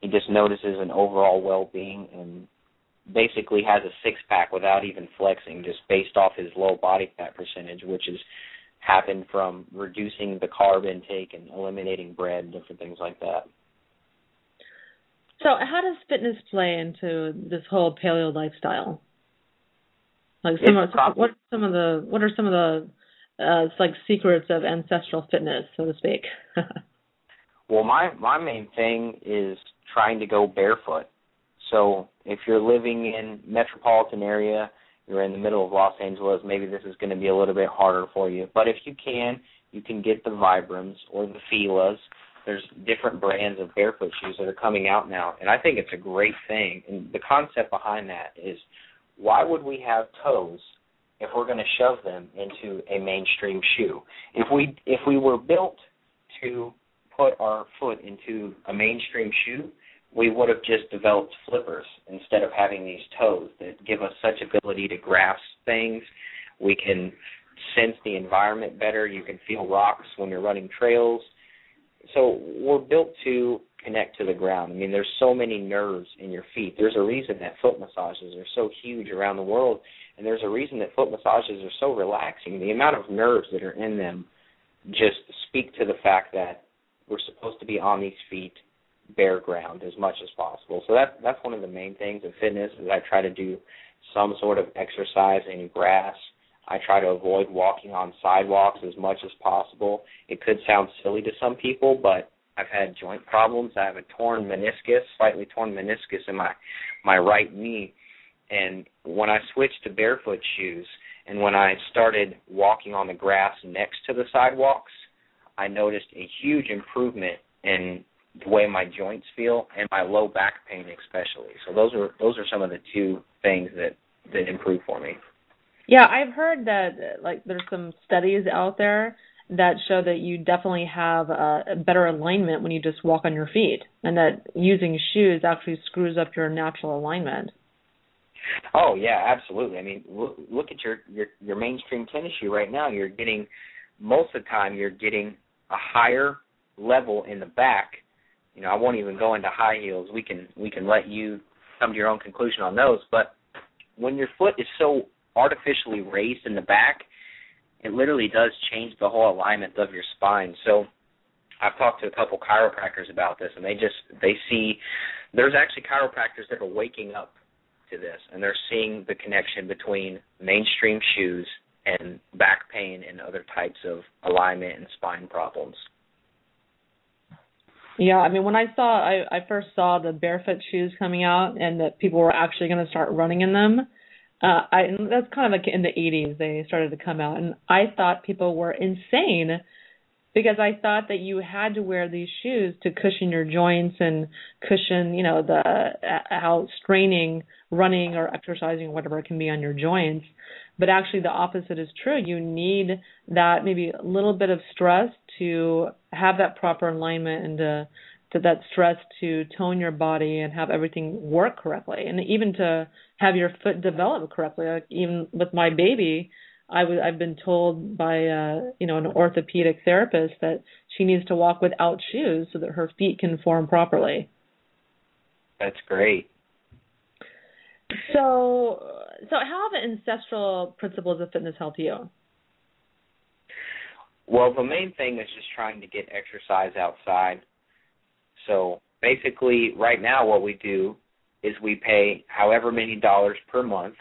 he just notices an overall well being and basically has a six pack without even flexing, just based off his low body fat percentage, which has happened from reducing the carb intake and eliminating bread and different things like that. So, how does fitness play into this whole paleo lifestyle? Like some of, what are some of the what are some of the uh, it's like secrets of ancestral fitness, so to speak. well, my my main thing is trying to go barefoot. So if you're living in metropolitan area, you're in the middle of Los Angeles, maybe this is going to be a little bit harder for you. But if you can, you can get the Vibrams or the Filas. There's different brands of barefoot shoes that are coming out now, and I think it's a great thing. And the concept behind that is, why would we have toes if we're going to shove them into a mainstream shoe. If we if we were built to put our foot into a mainstream shoe, we would have just developed flippers instead of having these toes that give us such ability to grasp things. We can sense the environment better. You can feel rocks when you're running trails. So we're built to connect to the ground. I mean, there's so many nerves in your feet. There's a reason that foot massages are so huge around the world and there's a reason that foot massages are so relaxing. The amount of nerves that are in them just speak to the fact that we're supposed to be on these feet bare ground as much as possible. So that that's one of the main things in fitness is I try to do some sort of exercise in grass. I try to avoid walking on sidewalks as much as possible. It could sound silly to some people, but I've had joint problems. I have a torn meniscus, slightly torn meniscus in my my right knee. And when I switched to barefoot shoes and when I started walking on the grass next to the sidewalks, I noticed a huge improvement in the way my joints feel and my low back pain especially. So those are those are some of the two things that that improve for me. Yeah, I've heard that like there's some studies out there that show that you definitely have a, a better alignment when you just walk on your feet, and that using shoes actually screws up your natural alignment. Oh yeah, absolutely. I mean, look, look at your, your your mainstream tennis shoe right now. You're getting most of the time you're getting a higher level in the back. You know, I won't even go into high heels. We can we can let you come to your own conclusion on those. But when your foot is so artificially raised in the back, it literally does change the whole alignment of your spine. So I've talked to a couple chiropractors about this, and they just they see there's actually chiropractors that are waking up to this, and they're seeing the connection between mainstream shoes and back pain and other types of alignment and spine problems. Yeah, I mean, when I saw, I, I first saw the barefoot shoes coming out, and that people were actually going to start running in them. Uh, I and that's kind of like in the 80s they started to come out, and I thought people were insane because I thought that you had to wear these shoes to cushion your joints and cushion, you know, the uh, how straining running or exercising or whatever it can be on your joints. But actually, the opposite is true. You need that maybe a little bit of stress to have that proper alignment and to, to that stress to tone your body and have everything work correctly, and even to have your foot develop correctly. Like even with my baby, I was I've been told by uh, you know an orthopedic therapist that she needs to walk without shoes so that her feet can form properly. That's great. So, so how have the ancestral principles of fitness helped you? Well, the main thing is just trying to get exercise outside. So basically, right now, what we do is we pay however many dollars per month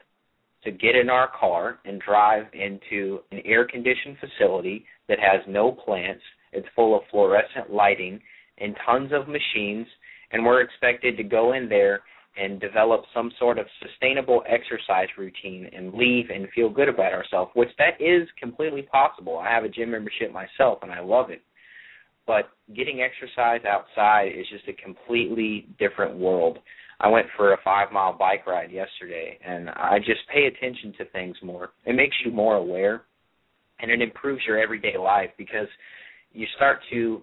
to get in our car and drive into an air conditioned facility that has no plants. It's full of fluorescent lighting and tons of machines, and we're expected to go in there and develop some sort of sustainable exercise routine and leave and feel good about ourselves, which that is completely possible. I have a gym membership myself and I love it. But getting exercise outside is just a completely different world. I went for a five mile bike ride yesterday and I just pay attention to things more. It makes you more aware and it improves your everyday life because you start to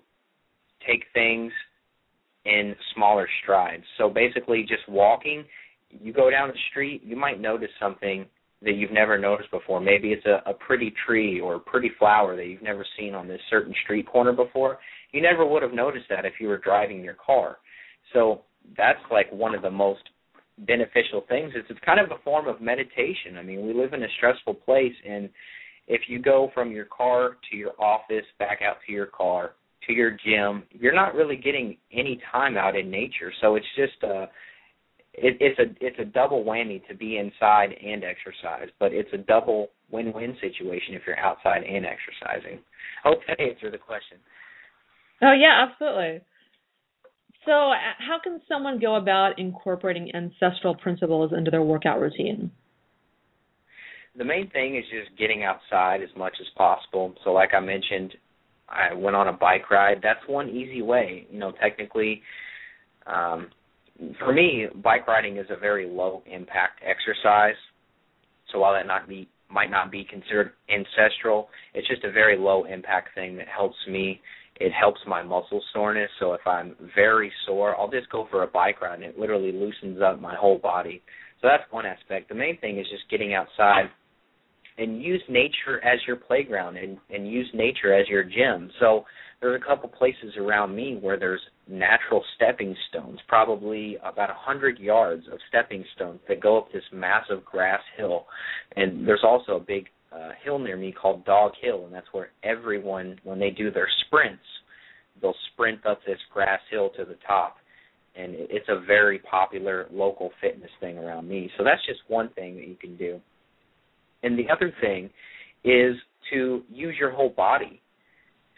take things in smaller strides. So basically, just walking, you go down the street, you might notice something that you've never noticed before. Maybe it's a, a pretty tree or a pretty flower that you've never seen on this certain street corner before. You never would have noticed that if you were driving your car. So that's like one of the most beneficial things. It's, it's kind of a form of meditation. I mean, we live in a stressful place, and if you go from your car to your office, back out to your car, to your gym, you're not really getting any time out in nature. So it's just a it, it's a it's a double whammy to be inside and exercise, but it's a double win-win situation if you're outside and exercising. I hope that answered the question. Oh yeah, absolutely. So, uh, how can someone go about incorporating ancestral principles into their workout routine? The main thing is just getting outside as much as possible. So, like I mentioned, I went on a bike ride. That's one easy way. You know, technically, um, for me, bike riding is a very low impact exercise. So while that not be might not be considered ancestral, it's just a very low impact thing that helps me. It helps my muscle soreness. So if I'm very sore, I'll just go for a bike ride and it literally loosens up my whole body. So that's one aspect. The main thing is just getting outside and use nature as your playground and, and use nature as your gym. So there's a couple places around me where there's natural stepping stones, probably about a hundred yards of stepping stones that go up this massive grass hill. And there's also a big uh, hill near me called Dog Hill, and that's where everyone, when they do their sprints, they'll sprint up this grass hill to the top. And it's a very popular local fitness thing around me. So that's just one thing that you can do. And the other thing is to use your whole body.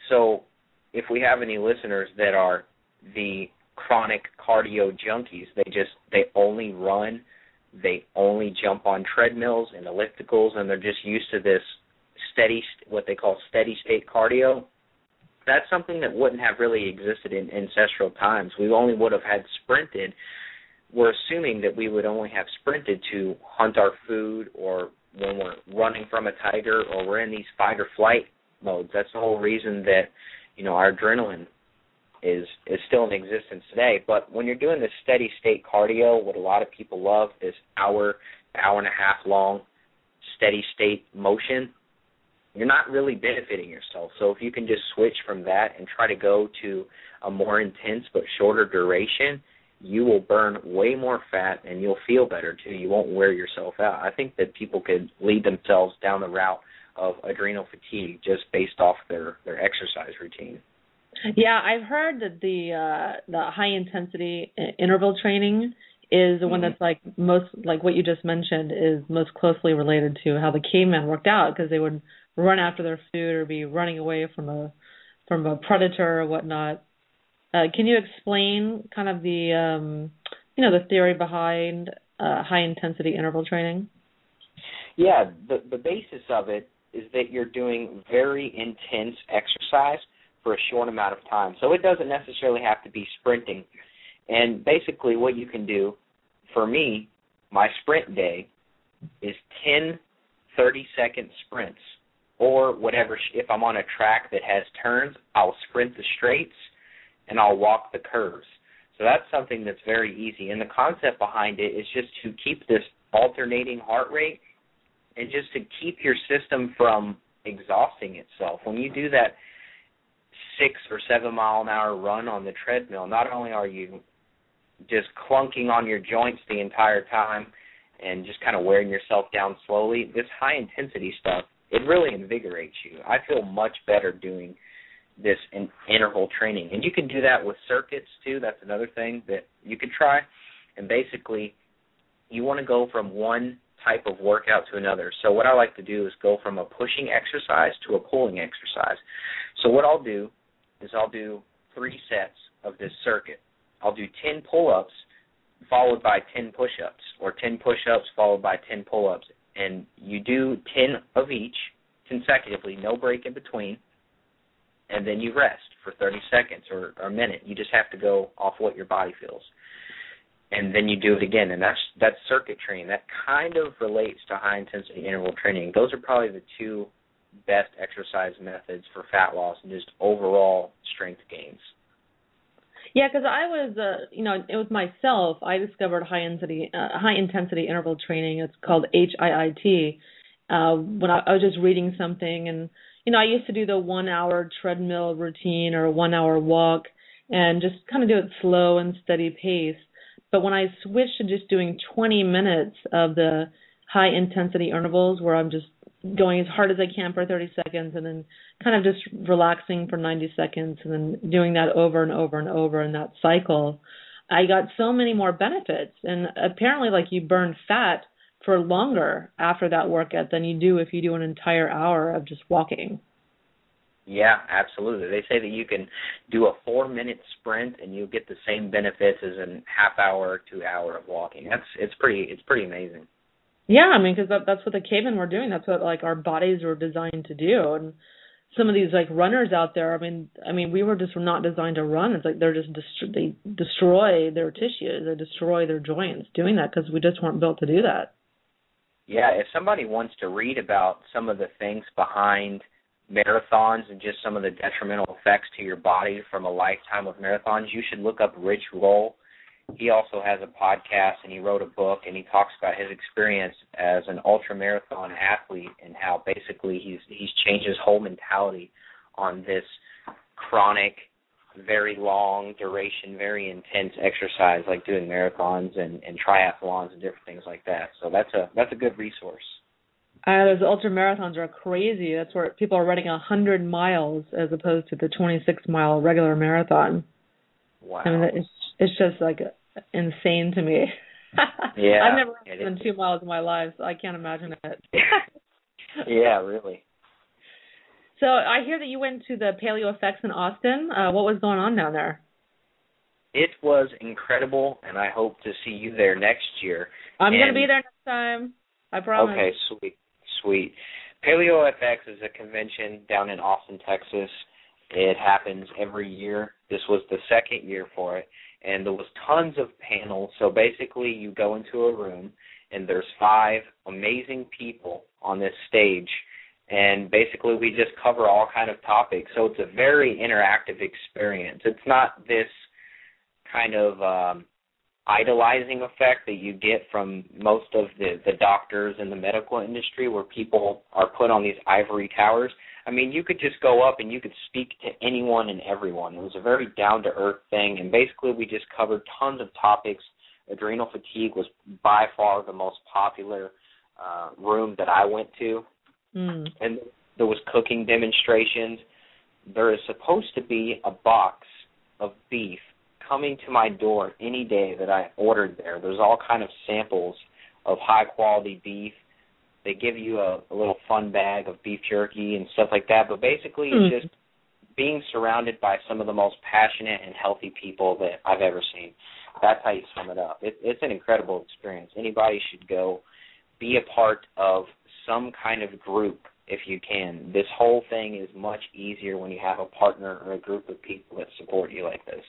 So if we have any listeners that are the chronic cardio junkies, they just they only run, they only jump on treadmills and ellipticals, and they're just used to this steady what they call steady state cardio. That's something that wouldn't have really existed in ancestral times. We only would have had sprinted. We're assuming that we would only have sprinted to hunt our food or when we're running from a tiger or we're in these fight or flight modes. That's the whole reason that you know our adrenaline is is still in existence today. But when you're doing this steady state cardio, what a lot of people love is hour hour and a half long steady state motion. You're not really benefiting yourself. So if you can just switch from that and try to go to a more intense but shorter duration, you will burn way more fat and you'll feel better too. You won't wear yourself out. I think that people could lead themselves down the route of adrenal fatigue just based off their their exercise routine. Yeah, I've heard that the uh the high intensity interval training is the one mm-hmm. that's like most like what you just mentioned is most closely related to how the cavemen worked out because they would run after their food or be running away from a from a predator or whatnot. Uh, can you explain kind of the um, you know the theory behind uh, high intensity interval training? Yeah, the the basis of it is that you're doing very intense exercise for a short amount of time. So it doesn't necessarily have to be sprinting. And basically, what you can do, for me, my sprint day is 10 30 second sprints or whatever. If I'm on a track that has turns, I'll sprint the straights and I'll walk the curves. So that's something that's very easy. And the concept behind it is just to keep this alternating heart rate and just to keep your system from exhausting itself. When you do that six or seven mile an hour run on the treadmill, not only are you just clunking on your joints the entire time and just kind of wearing yourself down slowly, this high intensity stuff, it really invigorates you. I feel much better doing this in interval training. And you can do that with circuits too. That's another thing that you can try. And basically, you want to go from one type of workout to another. So what I like to do is go from a pushing exercise to a pulling exercise. So what I'll do is I'll do three sets of this circuit. I'll do 10 pull-ups followed by 10 push-ups or 10 push-ups followed by 10 pull-ups and you do 10 of each consecutively, no break in between, and then you rest for 30 seconds or, or a minute. You just have to go off what your body feels. And then you do it again, and that's that's circuit training. That kind of relates to high intensity interval training. Those are probably the two best exercise methods for fat loss and just overall strength gains. Yeah, because I was, uh, you know, it was myself. I discovered high intensity, uh, high intensity interval training. It's called HIIT. Uh, when I, I was just reading something, and you know, I used to do the one hour treadmill routine or one hour walk, and just kind of do it slow and steady pace. But when I switched to just doing 20 minutes of the high intensity intervals, where I'm just going as hard as I can for 30 seconds and then kind of just relaxing for 90 seconds and then doing that over and over and over in that cycle, I got so many more benefits. And apparently, like you burn fat for longer after that workout than you do if you do an entire hour of just walking. Yeah, absolutely. They say that you can do a four minute sprint and you'll get the same benefits as a half hour to hour of walking. That's it's pretty it's pretty amazing. Yeah, I mean, because that, that's what the cavemen were doing. That's what like our bodies were designed to do. And some of these like runners out there, I mean, I mean, we were just not designed to run. It's like they're just dest- they destroy their tissues, they destroy their joints doing that because we just weren't built to do that. Yeah, if somebody wants to read about some of the things behind marathons and just some of the detrimental effects to your body from a lifetime of marathons, you should look up Rich Roll. He also has a podcast and he wrote a book and he talks about his experience as an ultra marathon athlete and how basically he's he's changed his whole mentality on this chronic very long duration very intense exercise like doing marathons and and triathlons and different things like that so that's a that's a good resource uh, those ultra marathons are crazy. That's where people are running a hundred miles as opposed to the twenty-six mile regular marathon. Wow! I mean, it's it's just like insane to me. yeah. I've never run two miles in my life, so I can't imagine it. yeah, really. So I hear that you went to the Paleo FX in Austin. Uh, what was going on down there? It was incredible, and I hope to see you there next year. I'm and, going to be there next time. I promise. Okay, sweet, sweet. Paleo FX is a convention down in Austin, Texas. It happens every year. This was the second year for it, and there was tons of panels. So basically, you go into a room, and there's five amazing people on this stage and basically we just cover all kind of topics. So it's a very interactive experience. It's not this kind of um, idolizing effect that you get from most of the the doctors in the medical industry, where people are put on these ivory towers. I mean, you could just go up and you could speak to anyone and everyone. It was a very down to earth thing, and basically we just covered tons of topics. Adrenal fatigue was by far the most popular uh, room that I went to Mm. And there was cooking demonstrations. There is supposed to be a box of beef coming to my door any day that I ordered there. There's all kind of samples of high quality beef. They give you a, a little fun bag of beef jerky and stuff like that. But basically, mm. it's just being surrounded by some of the most passionate and healthy people that I've ever seen. That's how you sum it up. It, it's an incredible experience. Anybody should go be a part of some kind of group if you can. This whole thing is much easier when you have a partner or a group of people that support you like this.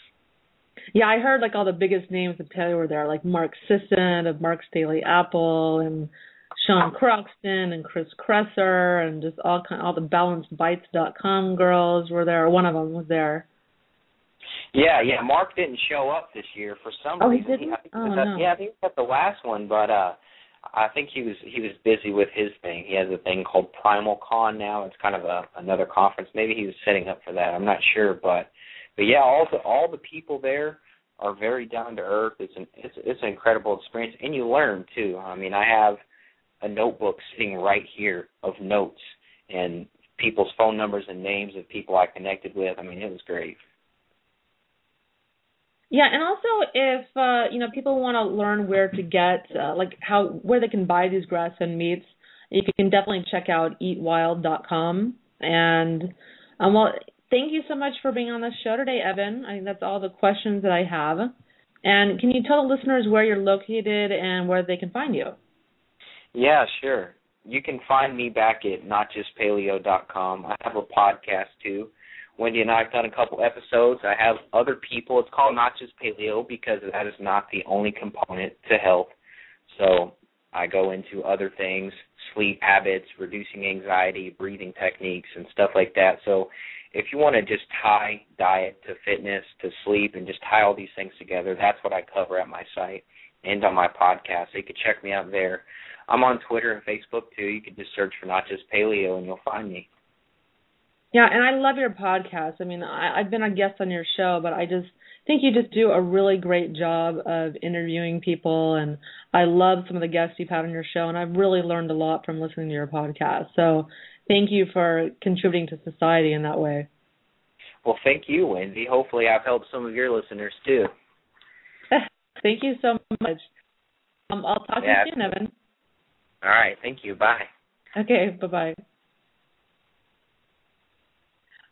Yeah, I heard like all the biggest names of paleo were there, like Mark Sisson of Mark's Daily Apple and Sean Croxton and Chris Kresser and just all kind all the balancedbites.com girls were there. One of them was there. Yeah, yeah. Mark didn't show up this year for some oh, reason. He didn't? He, I think oh, he was at, no. Yeah, I think he was at the last one, but uh I think he was he was busy with his thing. He has a thing called Primal Con now. It's kind of a another conference. Maybe he was setting up for that. I'm not sure, but but yeah, all the all the people there are very down to earth. It's an it's it's an incredible experience, and you learn too. I mean, I have a notebook sitting right here of notes and people's phone numbers and names of people I connected with. I mean, it was great. Yeah, and also if uh, you know people want to learn where to get uh, like how where they can buy these grass-fed meats, you can definitely check out eatwild.com. And um, well, thank you so much for being on the show today, Evan. I think that's all the questions that I have. And can you tell the listeners where you're located and where they can find you? Yeah, sure. You can find me back at notjustpaleo.com. I have a podcast too Wendy and I have done a couple episodes. I have other people. It's called Not Just Paleo because that is not the only component to health. So I go into other things, sleep habits, reducing anxiety, breathing techniques, and stuff like that. So if you want to just tie diet to fitness to sleep and just tie all these things together, that's what I cover at my site and on my podcast. So you can check me out there. I'm on Twitter and Facebook too. You can just search for Not Just Paleo and you'll find me. Yeah, and I love your podcast. I mean, I, I've been a guest on your show, but I just think you just do a really great job of interviewing people, and I love some of the guests you've had on your show, and I've really learned a lot from listening to your podcast. So, thank you for contributing to society in that way. Well, thank you, Wendy. Hopefully, I've helped some of your listeners too. thank you so much. Um, I'll talk yeah. to you soon, Evan. All right. Thank you. Bye. Okay. Bye bye.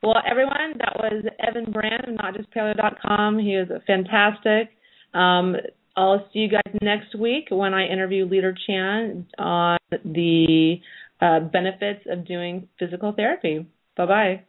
Well, everyone, that was Evan Brand of NotJustPaleo.com. He is fantastic. Um, I'll see you guys next week when I interview Leader Chan on the uh, benefits of doing physical therapy. Bye bye.